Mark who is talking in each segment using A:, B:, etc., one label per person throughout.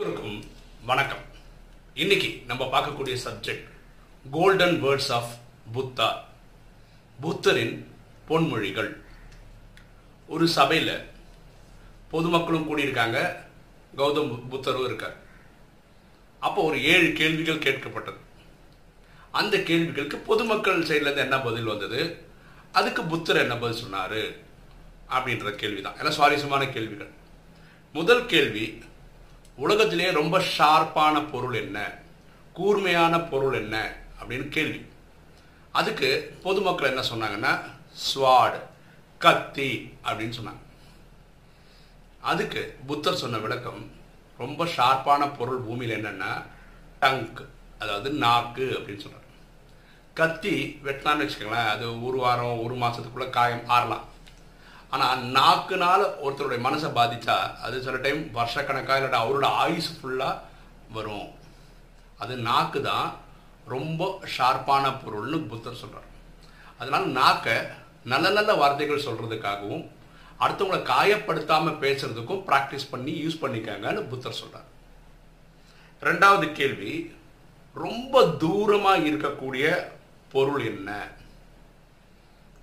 A: அனைவருக்கும் வணக்கம். இன்னைக்கு நம்ம பார்க்கக்கூடிய subject golden words of Buddha புத்தரின் பொன்மொழிகள். ஒரு சபையில் பொதுமக்களும் கூடியிருக்காங்க. கௌதம் புத்தரும் இருக்கார். அப்போ ஒரு ஏழு கேள்விகள் கேட்கப்பட்டது. அந்த கேள்விகளுக்கு பொதுமக்கள் சைட்லேருந்து என்ன பதில் வந்தது? அதுக்கு புத்தர் என்ன பதில் சொன்னார்? அப்படின்ற கேள்வி தான் ஏன்னா சுவாரஸ்யமான கேள்விகள். முதல் கேள்வி உலகத்திலே ரொம்ப ஷார்ப்பான பொருள் என்ன? கூர்மையான பொருள் என்ன? அப்படின்னு கேள்வி. அதுக்கு பொதுமக்கள் என்ன சொன்னாங்கன்னா ஸ்வாடு கத்தி அப்படின்னு சொன்னாங்க. அதுக்கு புத்தர் சொன்ன விளக்கம் ரொம்ப ஷார்ப்பான பொருள் பூமியில் என்னன்னா டங்க் அதாவது நாக்கு அப்படின்னு சொல்கிறார் கத்தி வெட்டினான்னு வச்சுக்கோங்களேன் அது ஒரு வாரம் ஒரு மாதத்துக்குள்ளே காயம் ஆறலாம். ஆனால் நாக்குனால் ஒருத்தருடைய மனசை பாதித்தா அது சில டைம் வருஷக்கணக்காக இல்லாட்டா அவரோட ஆயுஸ் ஃபுல்லாக வரும். அது நாக்கு தான் ரொம்ப ஷார்ப்பான பொருள்னு புத்தர் சொல்கிறார் அதனால் நாக்கை நல்ல நல்ல வார்த்தைகள் சொல்கிறதுக்காகவும் அடுத்தவங்களை காயப்படுத்தாமல் பேசுறதுக்கும் ப்ராக்டிஸ் பண்ணி யூஸ் பண்ணிக்காங்கன்னு புத்தர் சொல்கிறார் ரெண்டாவது கேள்வி ரொம்ப தூரமாக இருக்கக்கூடிய பொருள் என்ன?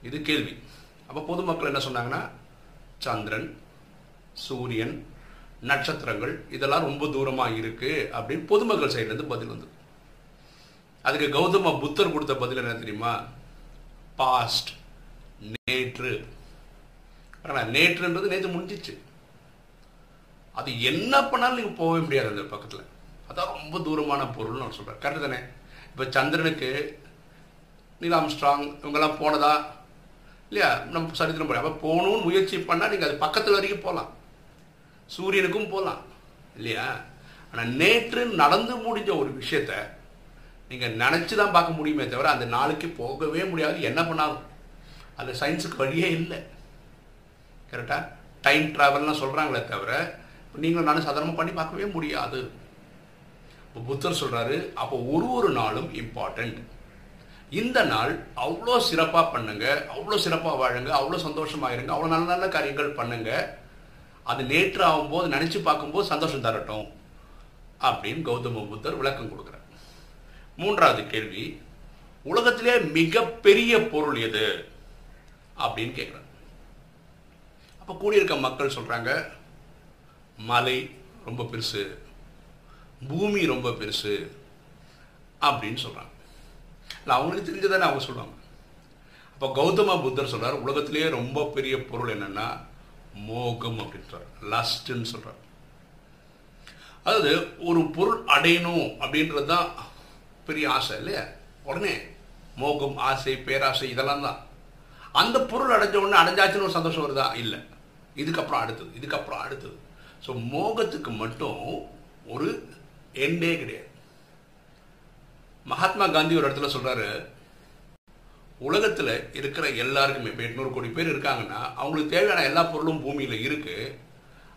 A: இது கேள்வி. அப்போ பொதுமக்கள் என்ன சொன்னாங்கன்னா சந்திரன் சூரியன் நட்சத்திரங்கள் இதெல்லாம் ரொம்ப தூரமாக இருக்கு அப்படின்னு பொதுமக்கள் சைட்லேருந்து பதில் வந்தது. அதுக்கு கௌதம புத்தர் கொடுத்த பதில் என்ன தெரியுமா? பாஸ்ட் நேற்று. நேற்றுன்றது நேற்று முடிஞ்சிச்சு. அது என்ன பண்ணாலும் நீங்கள் போகவே முடியாது அந்த பக்கத்தில். அதான் ரொம்ப தூரமான பொருள்னு நான் சொல்கிறேன் கரெக்டு தானே? இப்போ சந்திரனுக்கு நீலாம் ஸ்ட்ராங் இவங்கெல்லாம் போனதா? இல்லையா? நம்ம சரித்திரம் போய் அப்போ போகணும்னு முயற்சி பண்ணால் நீங்கள் அது பக்கத்தில் வரைக்கும் போகலாம் சூரியனுக்கும் போகலாம் இல்லையா? ஆனால் நேற்று நடந்து முடிஞ்ச ஒரு விஷயத்த நீங்கள் நினச்சி தான் பார்க்க முடியுமே தவிர அந்த நாளைக்கு போகவே முடியாது. என்ன பண்ணாலும். அந்த சயின்ஸுக்கு வழியே இல்லை. கரெக்டாக டைம் ட்ராவல்லாம் சொல்கிறாங்களே தவிர நீங்களும் நானும் சாதாரணமாக பண்ணி பார்க்கவே முடியாது. இப்போ புத்தர் சொல்கிறாரு அப்போ ஒரு ஒரு நாளும் இம்பார்ட்டண்ட் இந்த நாள் அவ்வளோ சிறப்பாக பண்ணுங்க அவ்வளோ சிறப்பாக வாழுங்க அவ்வளோ சந்தோஷமாக இருங்க அவ்வளோ நல்ல நல்ல காரியங்கள் பண்ணுங்க. அது நேற்று ஆகும்போது நினச்சி பார்க்கும்போது சந்தோஷம் தரட்டும் அப்படின்னு கௌதம புத்தர் விளக்கம் கொடுக்குறார். மூன்றாவது கேள்வி உலகத்திலே மிகப்பெரிய பொருள் எது? அப்படின்னு கேட்குறாங்க அப்போ கூடியிருக்க மக்கள் சொல்கிறாங்க மலை ரொம்ப பெருசு பூமி ரொம்ப பெருசு அப்படின்னு சொல்கிறாங்க இல்லை அவங்களுக்கு தெரிஞ்சதானே அவங்க சொல்லுவாங்க. அப்போ கௌதம புத்தர் சொல்கிறார் உலகத்திலேயே ரொம்ப பெரிய பொருள் என்னென்னா மோகம் அப்படின்றார். லஸ்ட்ன்னு சொல்கிறார் அதாவது ஒரு பொருள் அடையணும் அப்படின்றது தான் பெரிய ஆசை இல்லையா? உடனே மோகம் ஆசை பேராசை இதெல்லாம் தான். அந்த பொருள் அடைஞ்ச உடனே அடைஞ்சாச்சுன்னு ஒரு சந்தோஷம் வருதா? இல்லை. இதுக்கப்புறம் அடுத்தது இதுக்கப்புறம் அடுத்தது. ஸோ மோகத்துக்கு மட்டும் ஒரு எண்டே கிடையாது. மகாத்மா காந்தி ஒரு இடத்துல சொல்றாரு உலகத்தில் இருக்கிற எல்லாருக்குமே இப்போ எட்நூறு கோடி பேர் இருக்காங்கன்னா அவங்களுக்கு தேவையான எல்லா பொருளும் பூமியில் இருக்கு.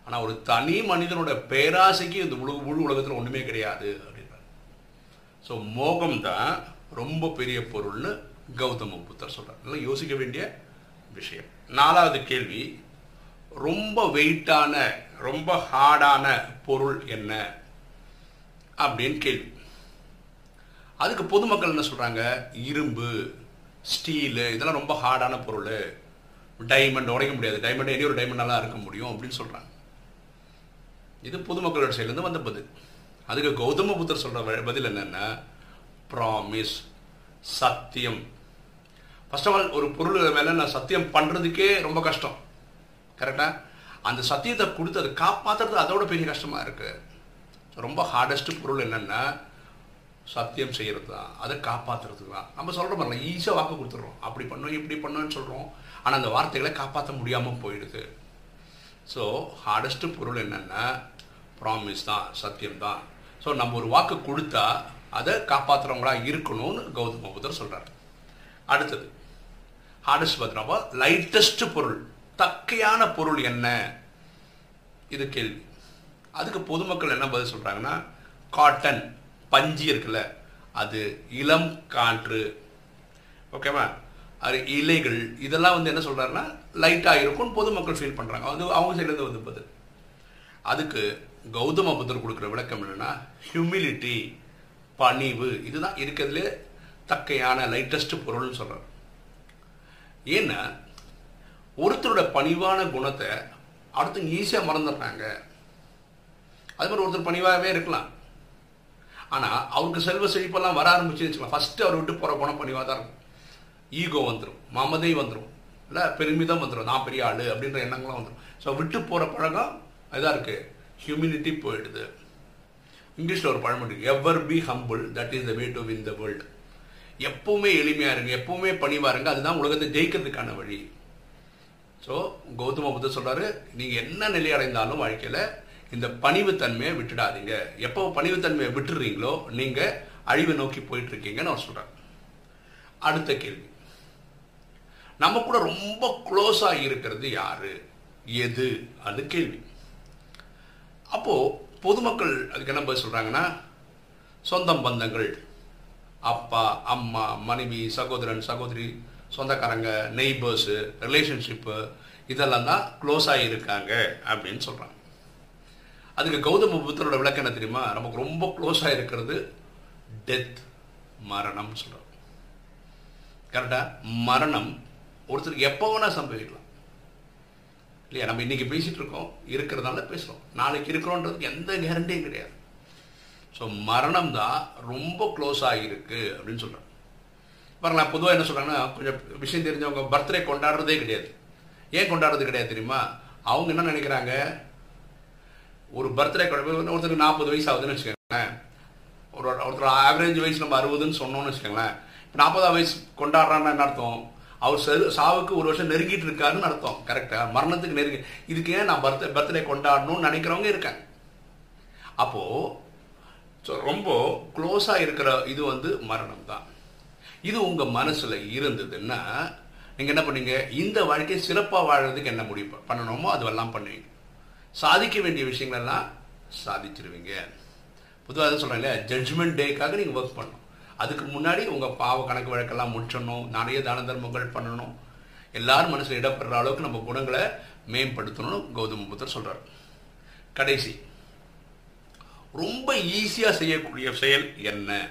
A: ஆனால் ஒரு தனி மனிதனோட பேராசைக்கு இந்த முழு முழு உலகத்தில் ஒன்றுமே கிடையாது அப்படின்றார். ஸோ மோகம் தான் ரொம்ப பெரிய பொருள்னு கௌதம புத்தர் சொல்கிறார் நல்லா யோசிக்க வேண்டிய விஷயம். நாலாவது கேள்வி ரொம்ப வெயிட்டான ரொம்ப ஹார்டான பொருள் என்ன? அப்படின்னு கேள்வி. அதுக்கு பொதுமக்கள் என்ன சொல்கிறாங்க இரும்பு ஸ்டீலு இதெல்லாம் ரொம்ப ஹார்டான பொருள். டைமண்ட் உடைக்க முடியாது. டைமண்ட் இனி ஒரு டைமண்டெல்லாம் இருக்க முடியும் அப்படின்னு சொல்கிறாங்க இது பொதுமக்களோட சைட்லேருந்து வந்த பதில். அதுக்கு கௌதம புத்தர் சொல்கிற பதில் என்னென்னா ப்ராமிஸ் சத்தியம். ஃபர்ஸ்ட் ஆஃப் ஆல் ஒரு பொருள் மேலே நான் சத்தியம் பண்ணுறதுக்கே ரொம்ப கஷ்டம். கரெக்டாக அந்த சத்தியத்தை கொடுத்து அதை காப்பாற்றுறது அதோட பெரிய கஷ்டமாக இருக்குது ரொம்ப ஹார்டஸ்ட் பொருள் என்னென்னா சத்தியம் செய்கிறது தான் அதை காப்பாற்றுறது தான் நம்ம சொல்கிற மாதிரி ஈஸியாக வாக்கு கொடுத்துட்றோம். அப்படி பண்ணோம் இப்படி பண்ணோன்னு சொல்கிறோம் ஆனால் அந்த வார்த்தைகளை காப்பாற்ற முடியாமல் போயிடுது. ஸோ ஹார்டஸ்ட்டு பொருள் என்னென்னா ப்ராமிஸ் தான் சத்தியம் தான் ஸோ நம்ம ஒரு வாக்கு கொடுத்தா அதை காப்பாற்றுறவங்களா இருக்கணும்னு கௌதம புத்தர் சொல்கிறார் அடுத்தது ஹார்டஸ்ட் பார்த்தோம்னா லைட்டஸ்ட் பொருள் தக்கையான பொருள் என்ன? இது கேள்வி. அதுக்கு பொதுமக்கள் என்ன பதில் சொல்கிறாங்கன்னா காட்டன் பஞ்சு இருக்குல்ல அது இளம் காற்று. ஓகேவா அது இலைகள் இதெல்லாம் வந்து என்ன சொல்கிறாருன்னா லைட்டாக இருக்கும்னு பொதுமக்கள் ஃபீல் பண்ணுறாங்க அது அவங்க சைட்லேருந்து வந்து பதில். அதுக்கு கௌதம புத்தர் கொடுக்குற விளக்கம் என்னென்னா ஹியூமிலிட்டி பணிவு இதுதான் இருக்கிறதுலே தக்கையான லைட்டஸ்ட் பொருள்னு சொல்கிறார் ஏன்னா ஒருத்தரோட பணிவான குணத்தை அடுத்தவங்க ஈஸியாக மறந்துடுறாங்க. அது மாதிரி ஒருத்தர் பணிவாகவே இருக்கலாம். ஆனால் அவருக்கு செல்வ செழிப்பெல்லாம் வர ஆரம்பிச்சுன்னு வச்சுக்கலாம் ஃபஸ்ட்டு அவர் விட்டு போகிற குணம் பணிவாக தான் இருக்கும். ஈகோ வந்துடும் மமதை வந்துடும் இல்லை பெருமிதம் வந்துடும் நான் பெரிய ஆள் அப்படின்ற எண்ணங்களும் வந்துடும் ஸோ விட்டு போகிற பழக்கம் இதாக இருக்குது ஹியூமினிட்டி போயிடுது. இங்கிலீஷில் ஒரு பழமொழி ever be humble that is the way to win the world எப்பவுமே எளிமையாக இருங்க. எப்பவுமே பணிவாக இருங்க. அதுதான் உலகத்தை ஜெயிக்கிறதுக்கான வழி. ஸோ கௌதம புத்தர் சொல்கிறாரு நீங்கள் என்ன நிலை அடைந்தாலும் வாழ்க்கையில் இந்த பணிவுத்தன்மையை விட்டுடாதீங்க. எப்போ பணிவுத்தன்மையை விட்டுறீங்களோ நீங்கள் அழிவை நோக்கி போயிட்டு இருக்கீங்கன்னு அவர் அடுத்த கேள்வி. நம்ம கூட ரொம்ப க்ளோஸாக இருக்கிறது யாரு? எது? அது கேள்வி. அப்போது பொதுமக்கள் அதுக்கு என்ன பதில் சொல்கிறாங்கன்னா சொந்தம் பந்தங்கள். அப்பா அம்மா மனைவி சகோதரன் சகோதரி சொந்தக்காரங்க நெய்பர்ஸு ரிலேஷன்ஷிப்பு இதெல்லாம் தான் க்ளோஸாக இருக்காங்க அப்படின்னு சொல்கிறாங்க அதுக்கு கௌதம புத்தரோட விளக்கம் என்ன தெரியுமா? நமக்கு ரொம்ப க்ளோஸாக இருக்கிறது டெத் மரணம் சொல்கிறோம் கரெக்டாக மரணம் ஒருத்தருக்கு எப்போ வேணால் சம்பவிக்கலாம். இல்லையா? நம்ம இன்றைக்கி பேசிகிட்டு இருக்கோம் இருக்கிறதால பேசுகிறோம் நாளைக்கு இருக்கிறோன்றதுக்கு எந்த கேரண்டியும் கிடையாது. ஸோ மரணம் தான் ரொம்ப க்ளோஸ் ஆகியிருக்கு அப்படின்னு சொல்கிறேன் நான் பொதுவாக என்ன சொல்கிறாங்கன்னா கொஞ்சம் விஷயம் தெரிஞ்சவங்க பர்த்டே கொண்டாடுறதே கிடையாது. ஏன் கொண்டாடுறது கிடையாது தெரியுமா? அவங்க என்ன நினைக்கிறாங்க? ஒரு பர்த்டே ஒருத்தருக்கு நாற்பது வயசு ஆகுதுன்னு வச்சுக்கோங்களேன். ஒரு ஒருத்தர் ஆவரேஜ் வயசு நம்ம அறுபதுன்னு சொன்னோம்னு வச்சுக்கோங்களேன். இப்போ நாற்பதாம் வயசு கொண்டாடுறான்னு என்ன அர்த்தம்? அவர் சரு சாவுக்கு ஒரு வருஷம் நெருங்கிட்டு இருக்காருன்னு அர்த்தம். கரெக்டாக மரணத்துக்கு நெருங்கி. இதுக்கு ஏன் நான் பர்த்டே பர்த்டே கொண்டாடணும்னு நினைக்கிறவங்க இருக்காங்க. அப்போது ஸோ ரொம்ப க்ளோஸாக இருக்கிற இது வந்து மரணம் தான். இது உங்கள் மனசில் இருந்ததுன்னா நீங்கள் என்ன பண்ணீங்க? இந்த வாழ்க்கையை சிறப்பாக வாழறதுக்கு என்ன முடிவு பண்ணணுமோ அதுவெல்லாம் பண்ணுவீங்க. சாதிக்க வேண்டிய விஷயங்களெல்லாம் சாதிச்சிருவீங்க. பொதுவாக தான் சொல்கிறேன் இல்லையா? ஜட்ஜ்மெண்ட் டேக்காக நீங்கள் ஒர்க் பண்ணணும். அதுக்கு முன்னாடி உங்கள் பாவ கணக்கு வழக்கெல்லாம் முடிச்சணும் நிறைய தான தர்மங்கள் பண்ணணும். எல்லாரும் மனசில் இடப்படுற அளவுக்கு நம்ம குணங்களை மேம்படுத்தணும்னு கௌதம புத்தர் சொல்கிறார் கடைசி. ரொம்ப ஈஸியாக செய்யக்கூடிய செயல் என்ன?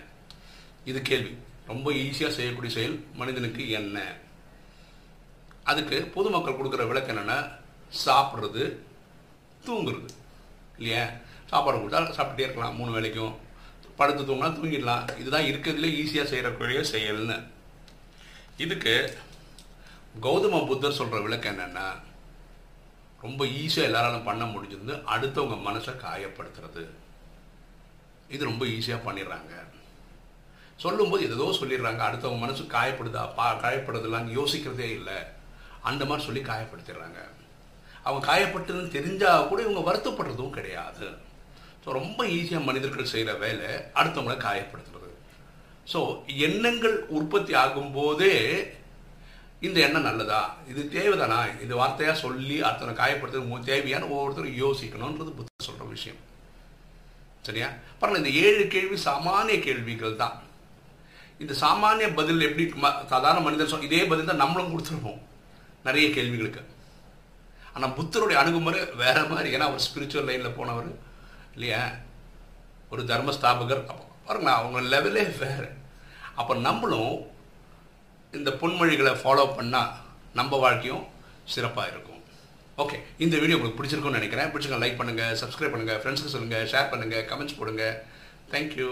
A: இது கேள்வி. ரொம்ப ஈஸியாக செய்யக்கூடிய செயல் மனிதனுக்கு என்ன? அதுக்கு பொதுமக்கள் கொடுக்குற விளக்கு என்னென்னா சாப்பிட்றது தூங்குறது. இல்லையா? சாப்பாடு கொடுத்தா சாப்பிட்டே இருக்கலாம் மூணு வேலைக்கும் படுத்து தூங்கினா தூங்கிடலாம். இதுதான் இருக்கிறதுலே ஈஸியாக செய்யக்கூடிய செயல்னு இதுக்கு கௌதம புத்தர் சொல்கிற விளக்கம் என்னென்னா ரொம்ப ஈஸியாக எல்லாராலும் பண்ண முடிஞ்சது அடுத்தவங்க மனசை காயப்படுத்துறது. இது ரொம்ப ஈஸியாக பண்ணிடுறாங்க. சொல்லும்போது ஏதோ சொல்லிடுறாங்க. அடுத்தவங்க மனசு காயப்படுதா பா காயப்படுறதுலான்னு யோசிக்கிறதே இல்லை. அந்த மாதிரி சொல்லி காயப்படுத்திடுறாங்க. அவங்க காயப்பட்டதுன்னு தெரிஞ்சால் கூட இவங்க வருத்தப்படுறதும் கிடையாது. ஸோ ரொம்ப ஈஸியாக மனிதர்கள் செய்கிற வேலை அடுத்தவங்களை காயப்படுத்துறது. ஸோ எண்ணங்கள் உற்பத்தி ஆகும்போதே இந்த எண்ணம் நல்லதா? இது தேவைதானா? இந்த வார்த்தையாக சொல்லி அடுத்தவனை காயப்படுத்துறது தேவையான ஒவ்வொருத்தரும் யோசிக்கணுன்றது புத்த சொல்கிற விஷயம். சரியா? பரவாயில்ல இந்த ஏழு கேள்வி சாமானிய கேள்விகள் தான். இந்த சாமானிய பதில் எப்படி சாதாரண மனிதன் சொல் இதே பதில் தான் நம்மளும் கொடுத்துருப்போம். நிறைய கேள்விகளுக்கு. ஆனால் புத்தருடைய அணுகுமுறை வேற மாதிரி. ஏன்னா அவர் ஸ்பிரிச்சுவல் லைனில் போனவர். இல்லையா? ஒரு தர்மஸ்தாபகர். அப்போ பாருங்களேன் அவங்க லெவலே வேறு. அப்போ நம்மளும் இந்த பொன்மொழிகளை ஃபாலோ பண்ணால் நம்ம வாழ்க்கையும் சிறப்பாக இருக்கும். ஓகே இந்த வீடியோ உங்களுக்கு பிடிச்சிருக்கும்னு நினைக்கிறேன். பிடிச்சிருக்கேன் லைக் பண்ணுங்கள் சப்ஸ்கிரைப் பண்ணுங்கள் ஃப்ரெண்ட்ஸுக்கு சொல்லுங்கள் ஷேர் பண்ணுங்கள் கமெண்ட்ஸ் போடுங்க. தேங்க்யூ